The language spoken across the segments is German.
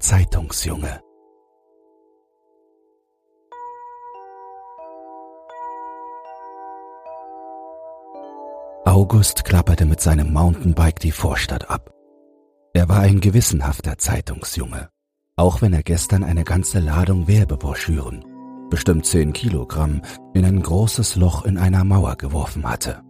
Zeitungsjunge. August klapperte mit seinem Mountainbike die Vorstadt ab. Er war ein gewissenhafter Zeitungsjunge, auch wenn er gestern eine ganze Ladung Werbebroschüren, bestimmt zehn Kilogramm, in ein großes Loch in einer Mauer geworfen hatte.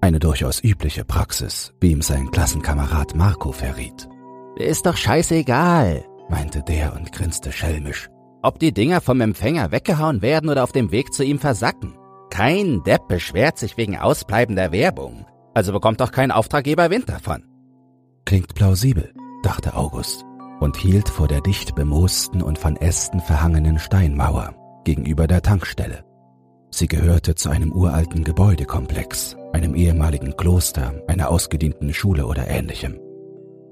Eine durchaus übliche Praxis, wie ihm sein Klassenkamerad Marco verriet. Ist doch scheißegal, meinte der und grinste schelmisch. Ob die Dinger vom Empfänger weggehauen werden oder auf dem Weg zu ihm versacken. Kein Depp beschwert sich wegen ausbleibender Werbung, also bekommt doch kein Auftraggeber Wind davon. Klingt plausibel, dachte August und hielt vor der dicht bemoosten und von Ästen verhangenen Steinmauer gegenüber der Tankstelle. Sie gehörte zu einem uralten Gebäudekomplex, einem ehemaligen Kloster, einer ausgedienten Schule oder ähnlichem.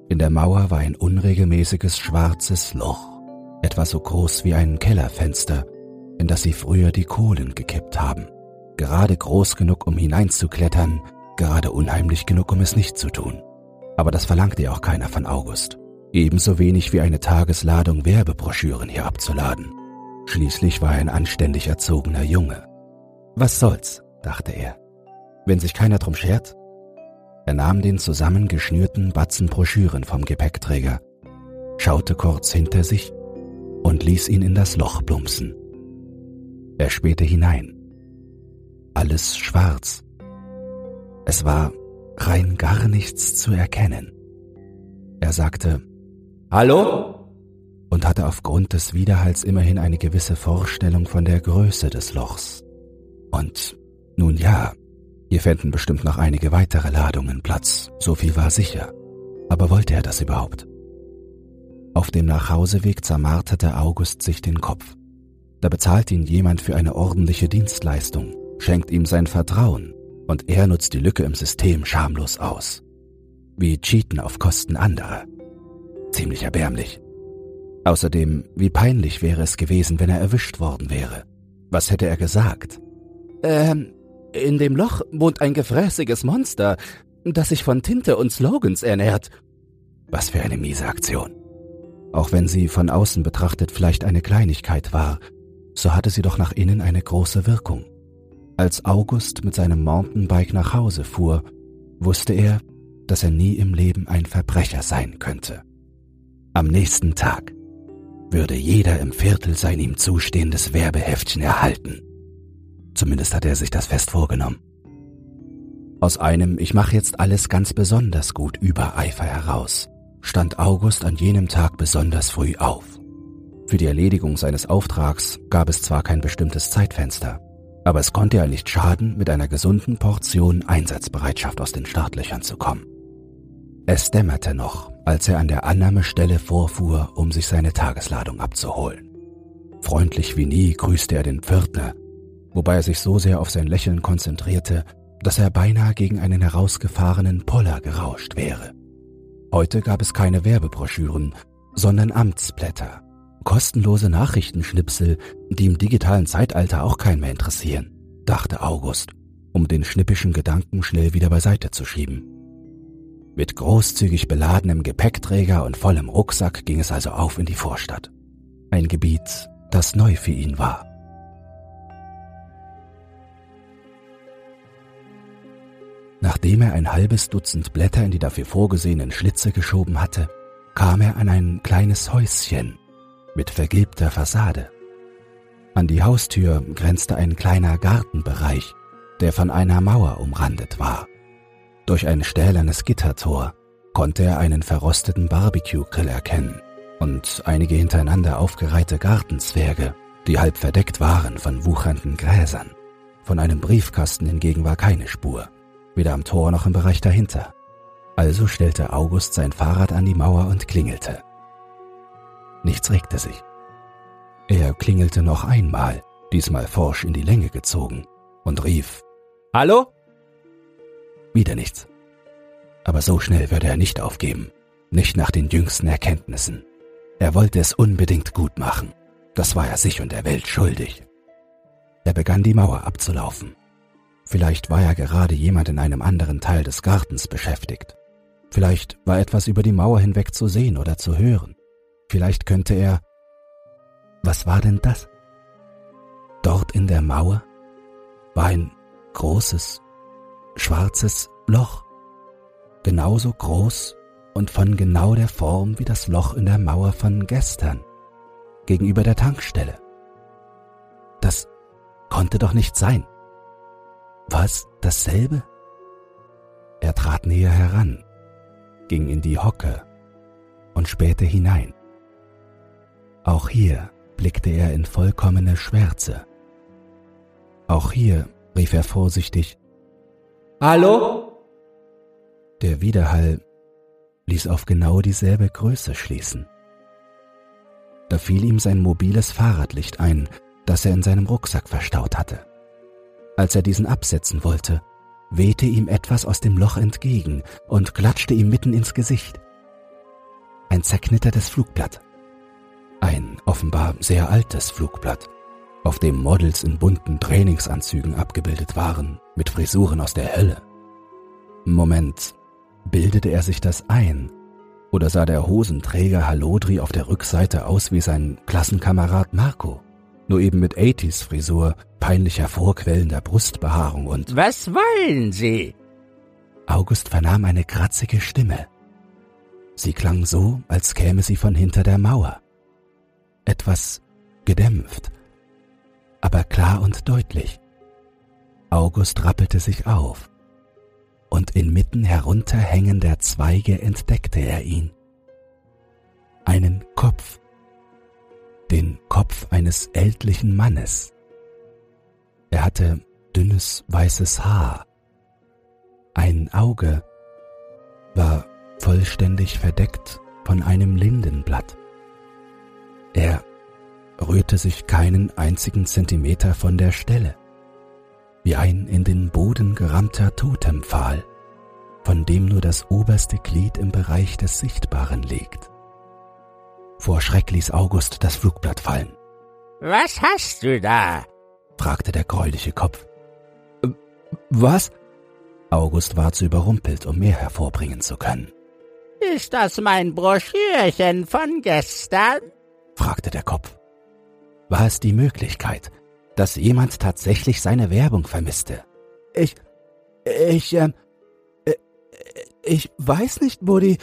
In der Mauer war ein unregelmäßiges schwarzes Loch, etwa so groß wie ein Kellerfenster, in das sie früher die Kohlen gekippt haben. Gerade groß genug, um hineinzuklettern, gerade unheimlich genug, um es nicht zu tun. Aber das verlangte ja auch keiner von August. Ebenso wenig wie eine Tagesladung Werbebroschüren hier abzuladen. Schließlich war er ein anständig erzogener Junge. Was soll's, dachte er. Wenn sich keiner drum schert, er nahm den zusammengeschnürten Batzen Broschüren vom Gepäckträger, schaute kurz hinter sich und ließ ihn in das Loch plumpsen. Er spähte hinein. Alles schwarz. Es war rein gar nichts zu erkennen. Er sagte Hallo? und hatte aufgrund des Widerhalls immerhin eine gewisse Vorstellung von der Größe des Lochs. Und nun ja, hier fänden bestimmt noch einige weitere Ladungen Platz, so viel war sicher. Aber wollte er das überhaupt? Auf dem Nachhauseweg zermarterte August sich den Kopf. Da bezahlt ihn jemand für eine ordentliche Dienstleistung, schenkt ihm sein Vertrauen und er nutzt die Lücke im System schamlos aus. Wie Cheaten auf Kosten anderer. Ziemlich erbärmlich. Außerdem, wie peinlich wäre es gewesen, wenn er erwischt worden wäre. Was hätte er gesagt? Ähm, in dem Loch wohnt ein gefräßiges Monster, das sich von Tinte und Slogans ernährt. Was für eine miese Aktion. Auch wenn sie von außen betrachtet vielleicht eine Kleinigkeit war, so hatte sie doch nach innen eine große Wirkung. Als August mit seinem Mountainbike nach Hause fuhr, wusste er, dass er nie im Leben ein Verbrecher sein könnte. Am nächsten Tag würde jeder im Viertel sein ihm zustehendes Werbeheftchen erhalten. Zumindest hatte er sich das fest vorgenommen. Aus einem Ich mache jetzt alles ganz besonders gut Übereifer heraus stand August an jenem Tag besonders früh auf. Für die Erledigung seines Auftrags gab es zwar kein bestimmtes Zeitfenster, aber es konnte ja nicht schaden, mit einer gesunden Portion Einsatzbereitschaft aus den Startlöchern zu kommen. Es dämmerte noch, als er an der Annahmestelle vorfuhr, um sich seine Tagesladung abzuholen. Freundlich wie nie grüßte er den Pförtner, wobei er sich so sehr auf sein Lächeln konzentrierte, dass er beinahe gegen einen herausgefahrenen Poller gerauscht wäre. Heute gab es keine Werbebroschüren, sondern Amtsblätter, kostenlose Nachrichtenschnipsel, die im digitalen Zeitalter auch keinen mehr interessieren, dachte August, um den schnippischen Gedanken schnell wieder beiseite zu schieben. Mit großzügig beladenem Gepäckträger und vollem Rucksack ging es also auf in die Vorstadt. Ein Gebiet, das neu für ihn war. Nachdem er ein halbes Dutzend Blätter in die dafür vorgesehenen Schlitze geschoben hatte, kam er an ein kleines Häuschen mit vergilbter Fassade. An die Haustür grenzte ein kleiner Gartenbereich, der von einer Mauer umrandet war. Durch ein stählernes Gittertor konnte er einen verrosteten Barbecue-Grill erkennen und einige hintereinander aufgereihte Gartenzwerge, die halb verdeckt waren von wuchernden Gräsern. Von einem Briefkasten hingegen war keine Spur weder am Tor noch im Bereich dahinter. Also stellte August sein Fahrrad an die Mauer und klingelte. Nichts regte sich. Er klingelte noch einmal, diesmal forsch in die Länge gezogen, und rief Hallo? Wieder nichts. Aber so schnell würde er nicht aufgeben, nicht nach den jüngsten Erkenntnissen. Er wollte es unbedingt gut machen. Das war er sich und der Welt schuldig. Er begann die Mauer abzulaufen. Vielleicht war ja gerade jemand in einem anderen Teil des Gartens beschäftigt. Vielleicht war etwas über die Mauer hinweg zu sehen oder zu hören. Vielleicht könnte er. Was war denn das? Dort in der Mauer war ein großes, schwarzes Loch, genauso groß und von genau der Form wie das Loch in der Mauer von gestern, gegenüber der Tankstelle. Das konnte doch nicht sein. War es dasselbe? Er trat näher heran, ging in die Hocke und spähte hinein. Auch hier blickte er in vollkommene Schwärze. Auch hier rief er vorsichtig Hallo? Der Widerhall ließ auf genau dieselbe Größe schließen. Da fiel ihm sein mobiles Fahrradlicht ein, das er in seinem Rucksack verstaut hatte. Als er diesen absetzen wollte, wehte ihm etwas aus dem Loch entgegen und klatschte ihm mitten ins Gesicht. Ein zerknittertes Flugblatt. Ein offenbar sehr altes Flugblatt, auf dem Models in bunten Trainingsanzügen abgebildet waren, mit Frisuren aus der Hölle. Moment, bildete er sich das ein? Oder sah der Hosenträger Halodri auf der Rückseite aus wie sein Klassenkamerad Marco? Nur eben mit 80s Frisur, peinlich hervorquellender Brustbehaarung und... Was wollen Sie? August vernahm eine kratzige Stimme. Sie klang so, als käme sie von hinter der Mauer. Etwas gedämpft, aber klar und deutlich. August rappelte sich auf, und inmitten herunterhängender Zweige entdeckte er ihn. Einen Kopf, den Kopf eines ältlichen Mannes. Er hatte dünnes weißes Haar, ein Auge war vollständig verdeckt von einem Lindenblatt. Er rührte sich keinen einzigen Zentimeter von der Stelle, wie ein in den Boden gerammter Totempfahl, von dem nur das oberste Glied im Bereich des Sichtbaren liegt. Vor Schreck ließ August das Flugblatt fallen. Was hast du da? fragte der gräuliche Kopf. Äh, was? August war zu überrumpelt, um mehr hervorbringen zu können. Ist das mein Broschürchen von gestern? fragte der Kopf. War es die Möglichkeit, dass jemand tatsächlich seine Werbung vermisste? Ich, ich, ähm, äh, ich weiß nicht, Buddy.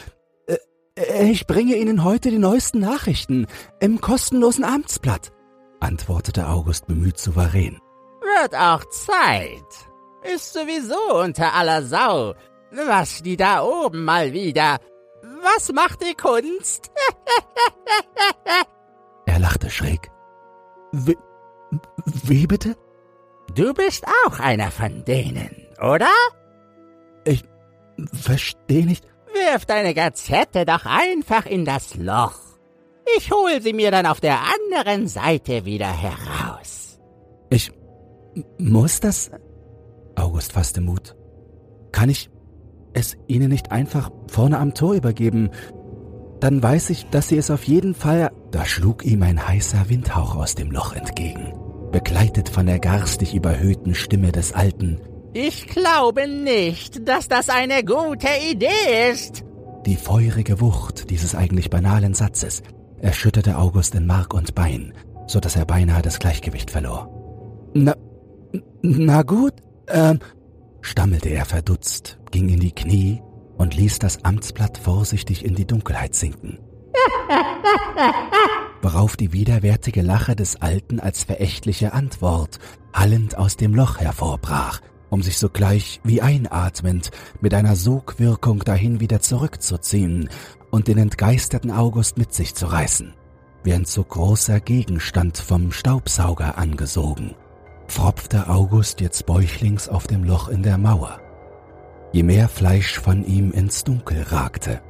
Äh, ich bringe Ihnen heute die neuesten Nachrichten im kostenlosen Amtsblatt, antwortete August bemüht souverän. Wird auch Zeit. Ist sowieso unter aller Sau, was die da oben mal wieder. Was macht die Kunst? er lachte schräg. Wie, wie bitte? Du bist auch einer von denen, oder? Ich verstehe nicht. Wirf deine Gazette doch einfach in das Loch. Ich hol sie mir dann auf der anderen Seite wieder heraus. Ich muss das? August fasste Mut. Kann ich es Ihnen nicht einfach vorne am Tor übergeben? Dann weiß ich, dass Sie es auf jeden Fall. Da schlug ihm ein heißer Windhauch aus dem Loch entgegen, begleitet von der garstig überhöhten Stimme des Alten. Ich glaube nicht, dass das eine gute Idee ist. Die feurige Wucht dieses eigentlich banalen Satzes erschütterte August in Mark und Bein, so dass er beinahe das Gleichgewicht verlor. Na, na gut, ähm, stammelte er verdutzt, ging in die Knie und ließ das Amtsblatt vorsichtig in die Dunkelheit sinken. Worauf die widerwärtige Lache des Alten als verächtliche Antwort hallend aus dem Loch hervorbrach um sich sogleich wie einatmend mit einer Sogwirkung dahin wieder zurückzuziehen und den entgeisterten August mit sich zu reißen, wie ein zu großer Gegenstand vom Staubsauger angesogen, pfropfte August jetzt bäuchlings auf dem Loch in der Mauer. Je mehr Fleisch von ihm ins Dunkel ragte,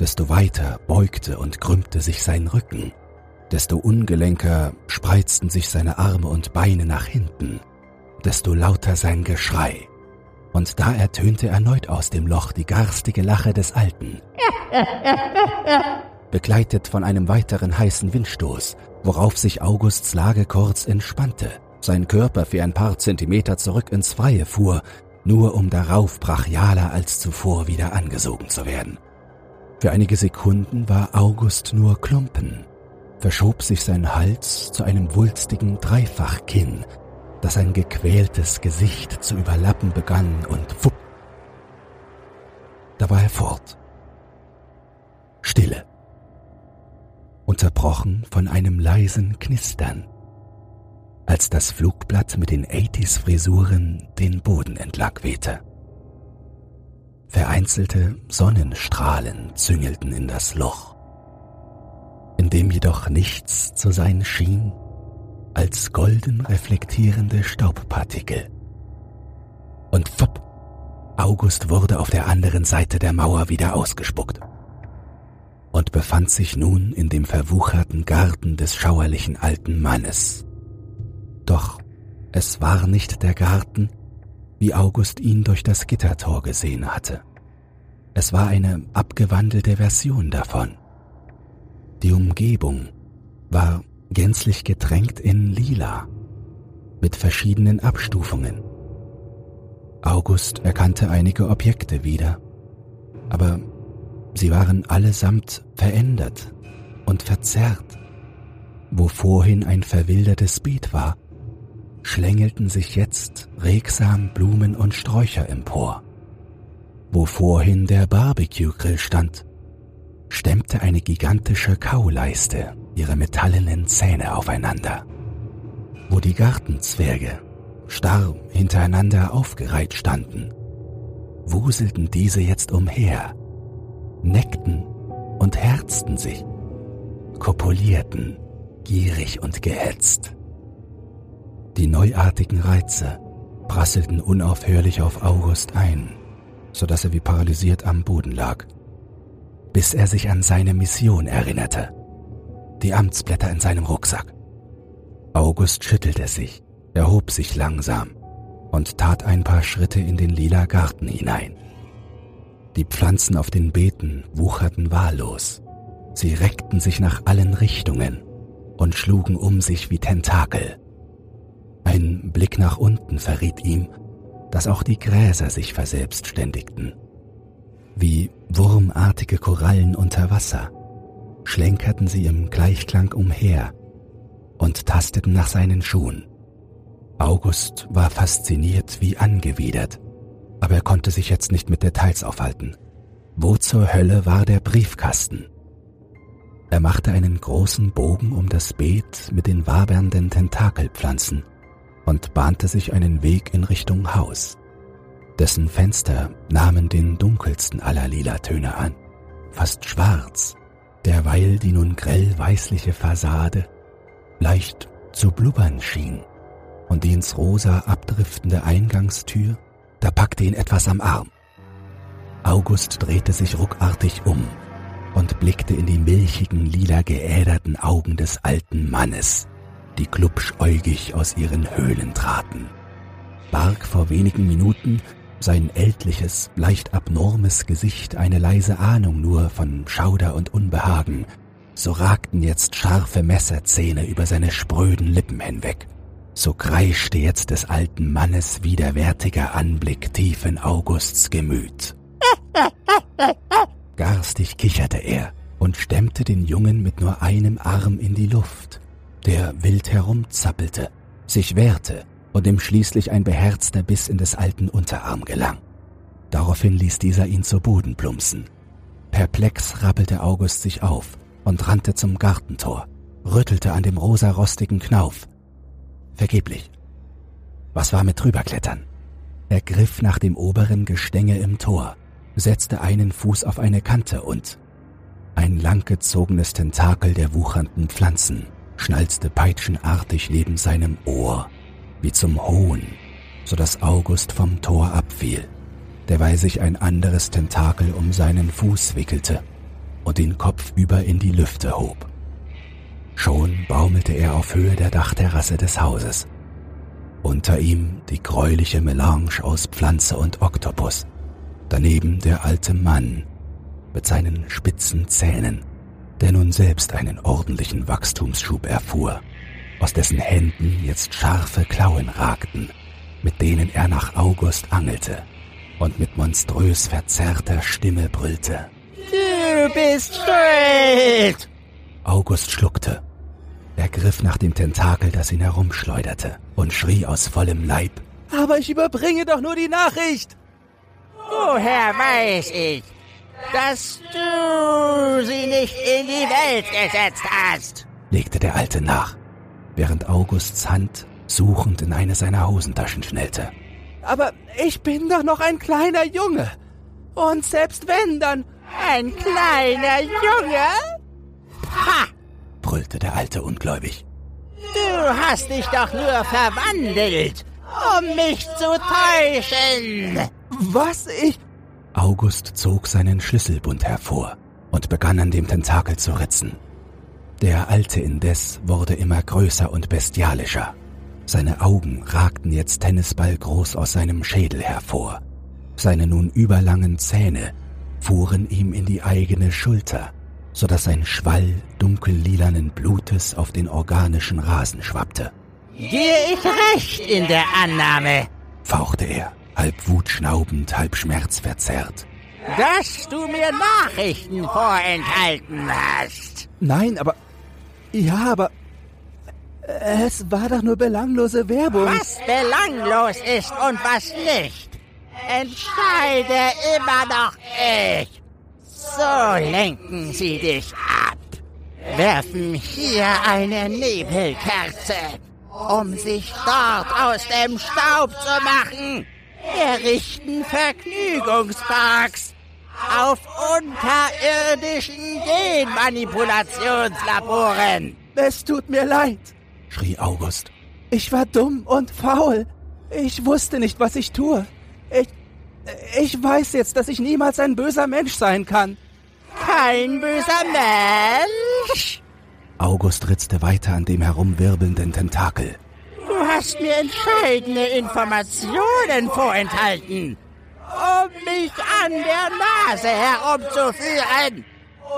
desto weiter beugte und krümmte sich sein Rücken, desto ungelenker spreizten sich seine Arme und Beine nach hinten, desto lauter sein Geschrei. Und da ertönte erneut aus dem Loch die garstige Lache des Alten. Begleitet von einem weiteren heißen Windstoß, worauf sich Augusts Lage kurz entspannte, sein Körper für ein paar Zentimeter zurück ins Freie fuhr, nur um darauf brachialer als zuvor wieder angesogen zu werden. Für einige Sekunden war August nur Klumpen, verschob sich sein Hals zu einem wulstigen Dreifachkinn, das ein gequältes Gesicht zu überlappen begann und fupp. Da war er fort. Stille. Unterbrochen von einem leisen Knistern, als das Flugblatt mit den 80s Frisuren den Boden entlang wehte. Vereinzelte Sonnenstrahlen züngelten in das Loch, in dem jedoch nichts zu sein schien als golden reflektierende Staubpartikel. Und fopp, August wurde auf der anderen Seite der Mauer wieder ausgespuckt und befand sich nun in dem verwucherten Garten des schauerlichen alten Mannes. Doch es war nicht der Garten, wie August ihn durch das Gittertor gesehen hatte. Es war eine abgewandelte Version davon. Die Umgebung war gänzlich getränkt in Lila, mit verschiedenen Abstufungen. August erkannte einige Objekte wieder, aber sie waren allesamt verändert und verzerrt. Wo vorhin ein verwildertes Beet war, schlängelten sich jetzt regsam Blumen und Sträucher empor. Wo vorhin der Barbecue-Grill stand, stemmte eine gigantische Kauleiste ihre metallenen Zähne aufeinander. Wo die Gartenzwerge starr hintereinander aufgereiht standen, wuselten diese jetzt umher, neckten und herzten sich, kopulierten, gierig und gehetzt. Die neuartigen Reize prasselten unaufhörlich auf August ein, so dass er wie paralysiert am Boden lag, bis er sich an seine Mission erinnerte. Die Amtsblätter in seinem Rucksack. August schüttelte sich, erhob sich langsam und tat ein paar Schritte in den lila Garten hinein. Die Pflanzen auf den Beeten wucherten wahllos. Sie reckten sich nach allen Richtungen und schlugen um sich wie Tentakel. Ein Blick nach unten verriet ihm, dass auch die Gräser sich verselbstständigten. Wie wurmartige Korallen unter Wasser schlenkerten sie im Gleichklang umher und tasteten nach seinen Schuhen. August war fasziniert wie angewidert, aber er konnte sich jetzt nicht mit Details aufhalten. Wo zur Hölle war der Briefkasten? Er machte einen großen Bogen um das Beet mit den wabernden Tentakelpflanzen und bahnte sich einen Weg in Richtung Haus. Dessen Fenster nahmen den dunkelsten aller Lilatöne an, fast schwarz, derweil die nun grell weißliche Fassade leicht zu blubbern schien und die ins rosa abdriftende Eingangstür, da packte ihn etwas am Arm. August drehte sich ruckartig um und blickte in die milchigen, lila geäderten Augen des alten Mannes, die glubschäugig aus ihren Höhlen traten. Barg vor wenigen Minuten sein ältliches, leicht abnormes Gesicht eine leise Ahnung nur von Schauder und Unbehagen, so ragten jetzt scharfe Messerzähne über seine spröden Lippen hinweg. So kreischte jetzt des alten Mannes widerwärtiger Anblick tief in Augusts Gemüt. Garstig kicherte er und stemmte den Jungen mit nur einem Arm in die Luft der wild herumzappelte, sich wehrte und ihm schließlich ein beherzter Biss in des alten Unterarm gelang. Daraufhin ließ dieser ihn zu Boden plumpsen. Perplex rappelte August sich auf und rannte zum Gartentor, rüttelte an dem rosarostigen Knauf. Vergeblich. Was war mit drüberklettern? Er griff nach dem oberen Gestänge im Tor, setzte einen Fuß auf eine Kante und ein langgezogenes Tentakel der wuchernden Pflanzen schnalzte peitschenartig neben seinem Ohr, wie zum Hohn, so dass August vom Tor abfiel, derweil sich ein anderes Tentakel um seinen Fuß wickelte und den Kopf über in die Lüfte hob. Schon baumelte er auf Höhe der Dachterrasse des Hauses. Unter ihm die gräuliche Melange aus Pflanze und Oktopus, daneben der alte Mann mit seinen spitzen Zähnen der nun selbst einen ordentlichen Wachstumsschub erfuhr, aus dessen Händen jetzt scharfe Klauen ragten, mit denen er nach August angelte und mit monströs verzerrter Stimme brüllte. Du bist schuld! August schluckte. Er griff nach dem Tentakel, das ihn herumschleuderte, und schrie aus vollem Leib. Aber ich überbringe doch nur die Nachricht! Woher weiß ich, dass du sie nicht in die Welt gesetzt hast? legte der Alte nach, während Augusts Hand suchend in eine seiner Hosentaschen schnellte. Aber ich bin doch noch ein kleiner Junge. Und selbst wenn, dann ein kleiner Junge? Ha! brüllte der Alte ungläubig. Du hast dich doch nur verwandelt, um mich zu täuschen. Was ich... August zog seinen Schlüsselbund hervor und begann an dem Tentakel zu ritzen. Der Alte indes wurde immer größer und bestialischer. Seine Augen ragten jetzt tennisballgroß aus seinem Schädel hervor. Seine nun überlangen Zähne fuhren ihm in die eigene Schulter, so dass ein Schwall dunkellilanen Blutes auf den organischen Rasen schwappte. Gehe ich recht in der Annahme, fauchte er, halb wutschnaubend, halb schmerzverzerrt. Dass du mir Nachrichten vorenthalten hast. Nein, aber. Ja, aber. Es war doch nur belanglose Werbung. Was belanglos ist und was nicht, entscheide immer noch ich. So lenken sie dich ab, werfen hier eine Nebelkerze, um sich dort aus dem Staub zu machen, errichten Vergnügungsparks auf unterirdischen Genmanipulationslaboren. Es tut mir leid, schrie August. Ich war dumm und faul. Ich wusste nicht, was ich tue. Ich, ich weiß jetzt, dass ich niemals ein böser Mensch sein kann. Kein böser Mensch? August ritzte weiter an dem herumwirbelnden Tentakel. Du hast mir entscheidende Informationen vorenthalten, um mich an der Nase herumzuführen,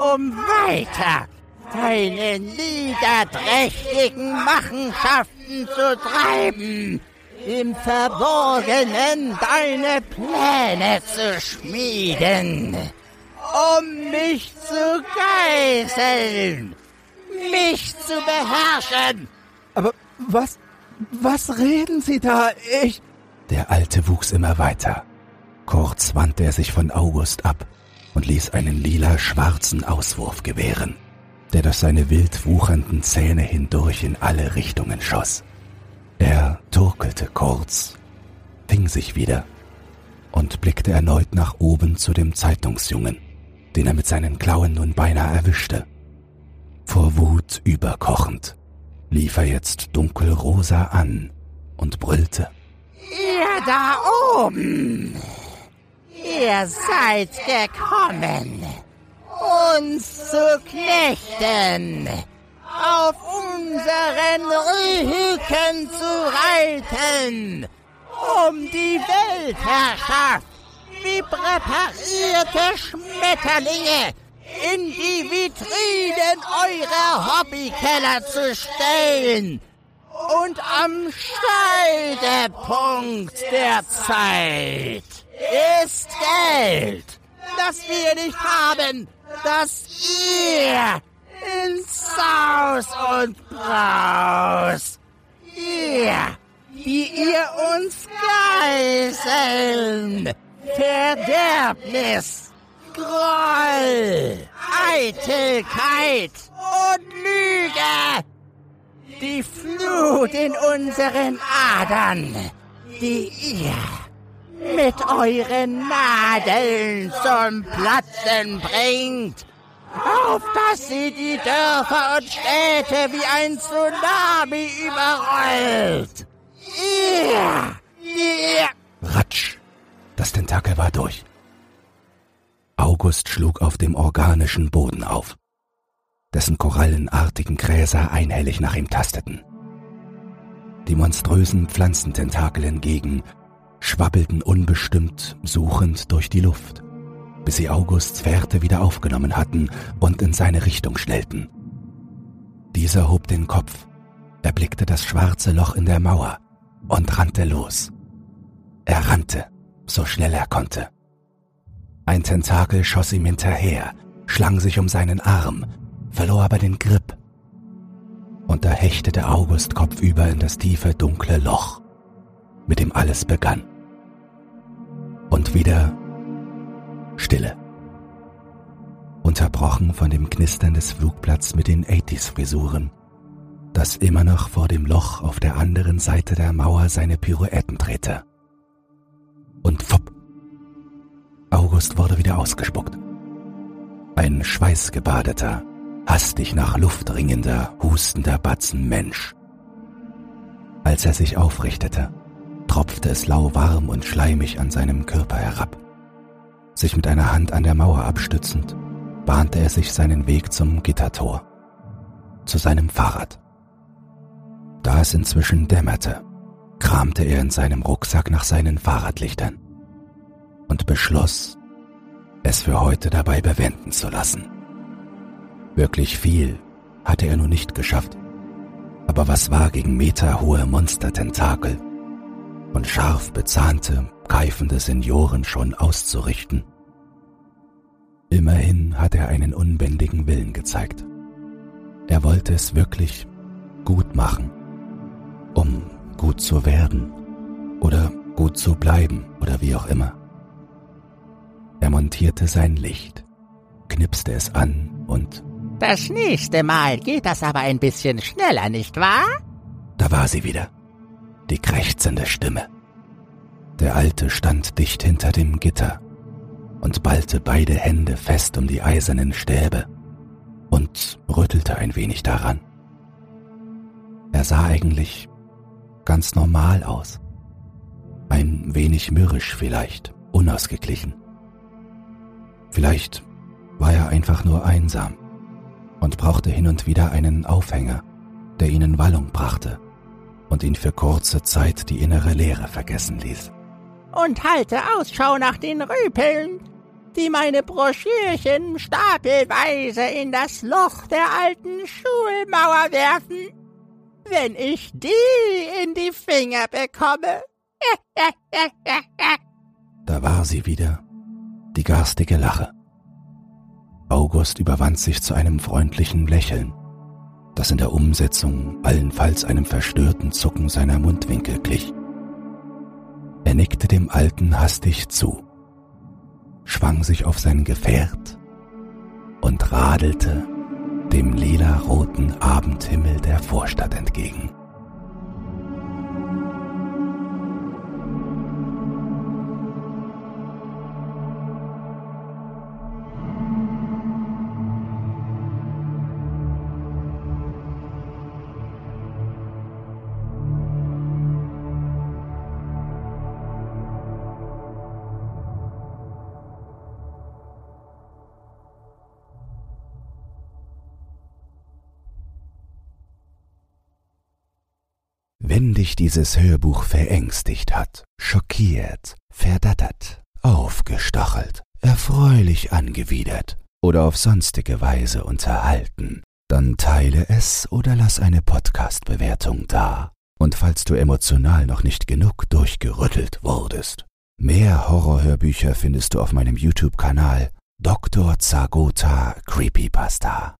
um weiter deine niederträchtigen Machenschaften zu treiben, im Verborgenen deine Pläne zu schmieden, um mich zu geißeln, mich zu beherrschen. Aber was, was reden Sie da? Ich... Der Alte wuchs immer weiter. Kurz wandte er sich von August ab und ließ einen lila-schwarzen Auswurf gewähren der durch seine wild wuchernden Zähne hindurch in alle Richtungen schoss. Er turkelte kurz, fing sich wieder und blickte erneut nach oben zu dem Zeitungsjungen, den er mit seinen Klauen nun beinahe erwischte. Vor Wut überkochend lief er jetzt dunkelrosa an und brüllte. Ihr da oben! Ihr seid gekommen! uns zu knechten, auf unseren Rücken zu reiten, um die Weltherrschaft wie präparierte Schmetterlinge in die Vitrinen eurer Hobbykeller zu stellen und am Scheidepunkt der Zeit ist Geld, das wir nicht haben dass ihr in Saus und Braus, ihr, die ihr uns geißeln, Verderbnis, Groll, Eitelkeit und Lüge, die Flut in unseren Adern, die ihr mit euren Nadeln zum Platzen bringt, auf dass sie die Dörfer und Städte wie ein Tsunami überrollt. Ihr, ihr... Ratsch! Das Tentakel war durch. August schlug auf dem organischen Boden auf, dessen korallenartigen Gräser einhellig nach ihm tasteten. Die monströsen Pflanzententakel hingegen schwabbelten unbestimmt suchend durch die Luft, bis sie Augusts Fährte wieder aufgenommen hatten und in seine Richtung schnellten. Dieser hob den Kopf, erblickte das schwarze Loch in der Mauer und rannte los. Er rannte, so schnell er konnte. Ein Tentakel schoss ihm hinterher, schlang sich um seinen Arm, verlor aber den Grip. Und da hechtete August kopfüber in das tiefe, dunkle Loch, mit dem alles begann. Und wieder Stille. Unterbrochen von dem Knistern des Flugplatz mit den 80s-Frisuren, das immer noch vor dem Loch auf der anderen Seite der Mauer seine Pirouetten drehte. Und fupp! August wurde wieder ausgespuckt. Ein schweißgebadeter, hastig nach Luft ringender, hustender Batzen Mensch. Als er sich aufrichtete, tropfte es lauwarm und schleimig an seinem Körper herab. Sich mit einer Hand an der Mauer abstützend, bahnte er sich seinen Weg zum Gittertor, zu seinem Fahrrad. Da es inzwischen dämmerte, kramte er in seinem Rucksack nach seinen Fahrradlichtern und beschloss, es für heute dabei bewenden zu lassen. Wirklich viel hatte er nun nicht geschafft, aber was war gegen meterhohe Monstertentakel und scharf bezahnte, keifende Senioren schon auszurichten? Immerhin hat er einen unbändigen Willen gezeigt. Er wollte es wirklich gut machen, um gut zu werden oder gut zu bleiben oder wie auch immer. Er montierte sein Licht, knipste es an und Das nächste Mal geht das aber ein bisschen schneller, nicht wahr? Da war sie wieder, die krächzende Stimme. Der Alte stand dicht hinter dem Gitter und ballte beide Hände fest um die eisernen Stäbe und rüttelte ein wenig daran. Er sah eigentlich ganz normal aus. Ein wenig mürrisch vielleicht, unausgeglichen. Vielleicht war er einfach nur einsam und brauchte hin und wieder einen Aufhänger, der ihnen Wallung brachte und ihn für kurze Zeit die innere Leere vergessen ließ. Und halte Ausschau nach den Rüpeln, die meine Broschürchen stapelweise in das Loch der alten Schulmauer werfen, wenn ich die in die Finger bekomme. Da war sie wieder, die garstige Lache. August überwand sich zu einem freundlichen Lächeln, das in der Umsetzung allenfalls einem verstörten Zucken seiner Mundwinkel glich. Er nickte dem Alten hastig zu, schwang sich auf sein Gefährt und radelte dem lila-roten Abendhimmel der Vorstadt entgegen. Wenn dich dieses Hörbuch verängstigt hat, schockiert, verdattert, aufgestachelt, erfreulich angewidert oder auf sonstige Weise unterhalten, dann teile es oder lass eine Podcast-Bewertung da. Und falls du emotional noch nicht genug durchgerüttelt wurdest, mehr Horrorhörbücher findest du auf meinem YouTube-Kanal Dr. Zagota Creepypasta.